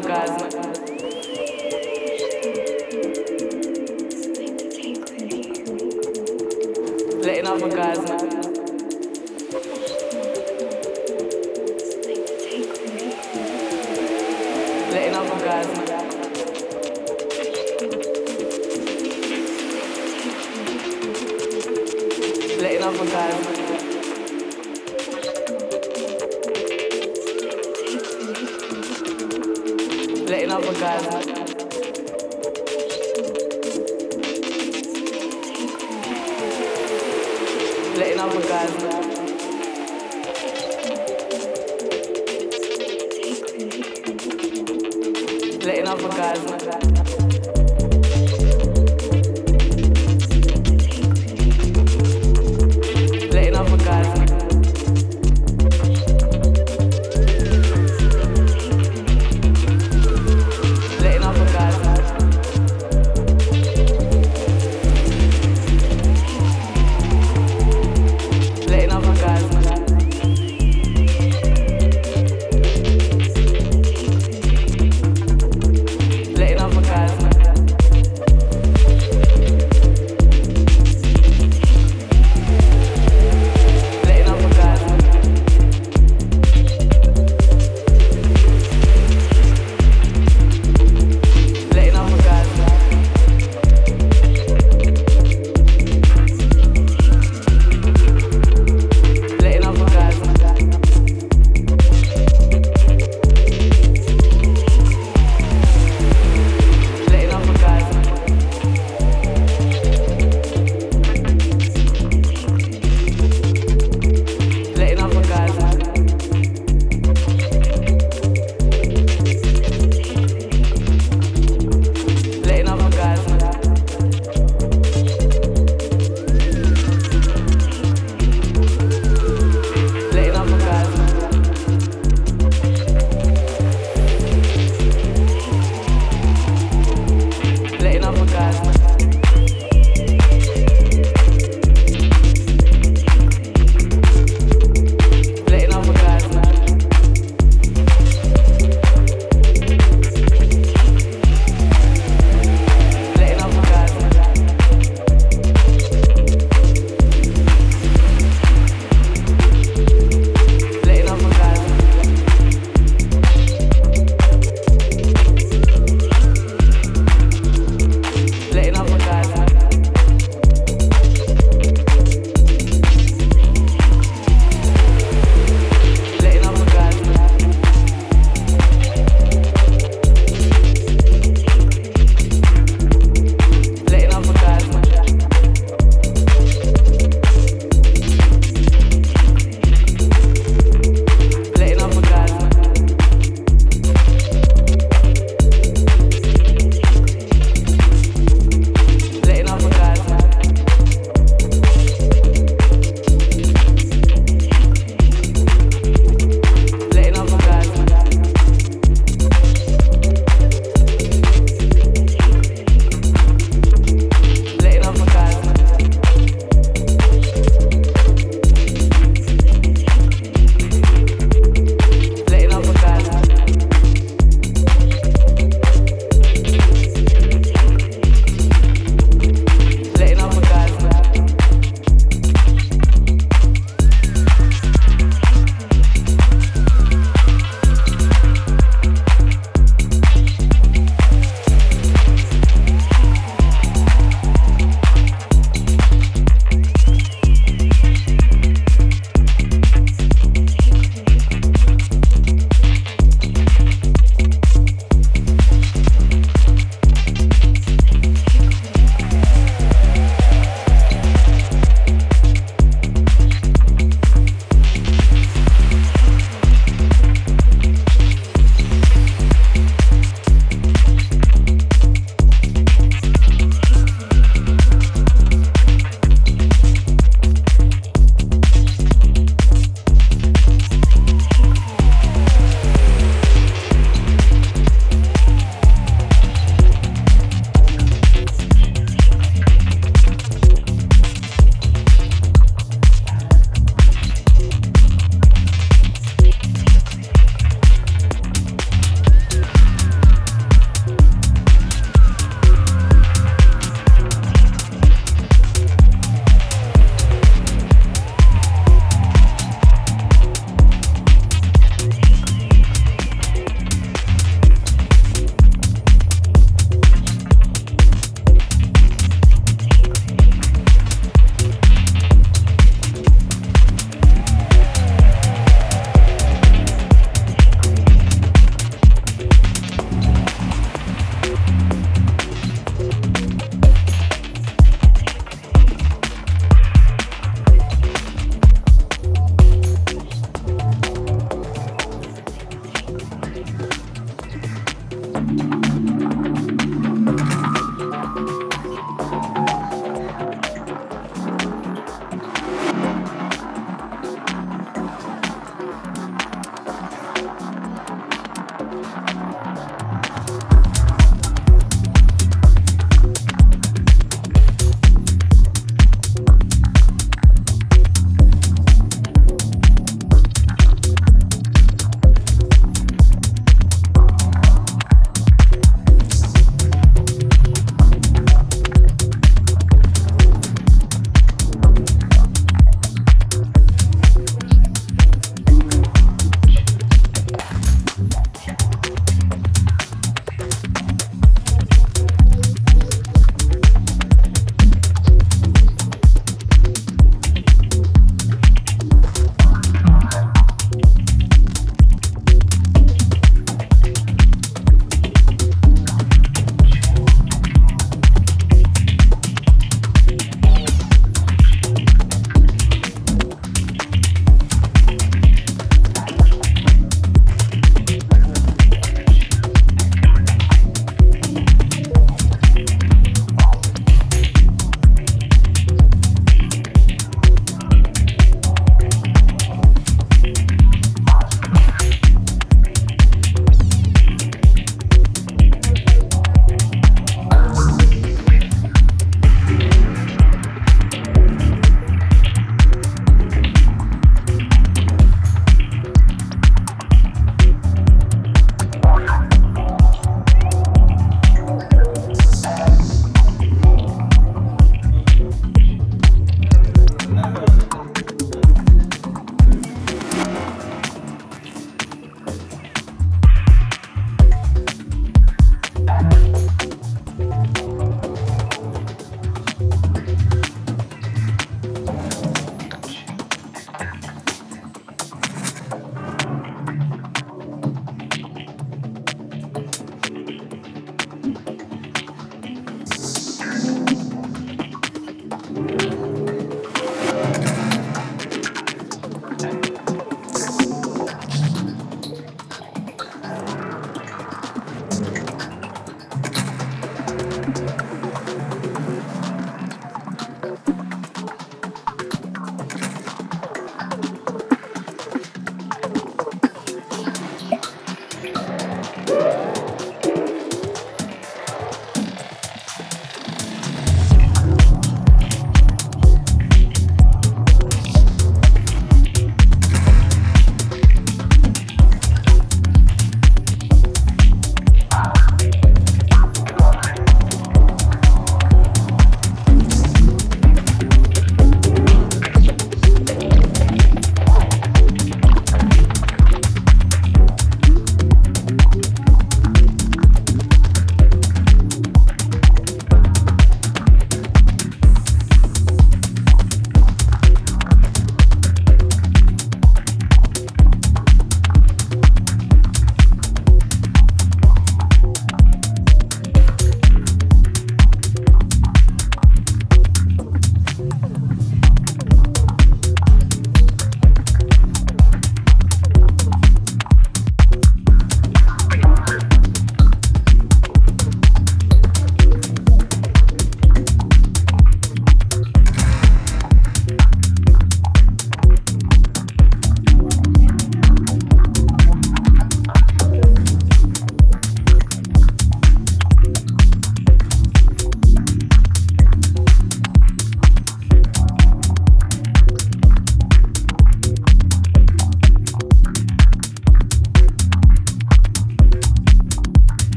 orgasmo. Letting off orgasm.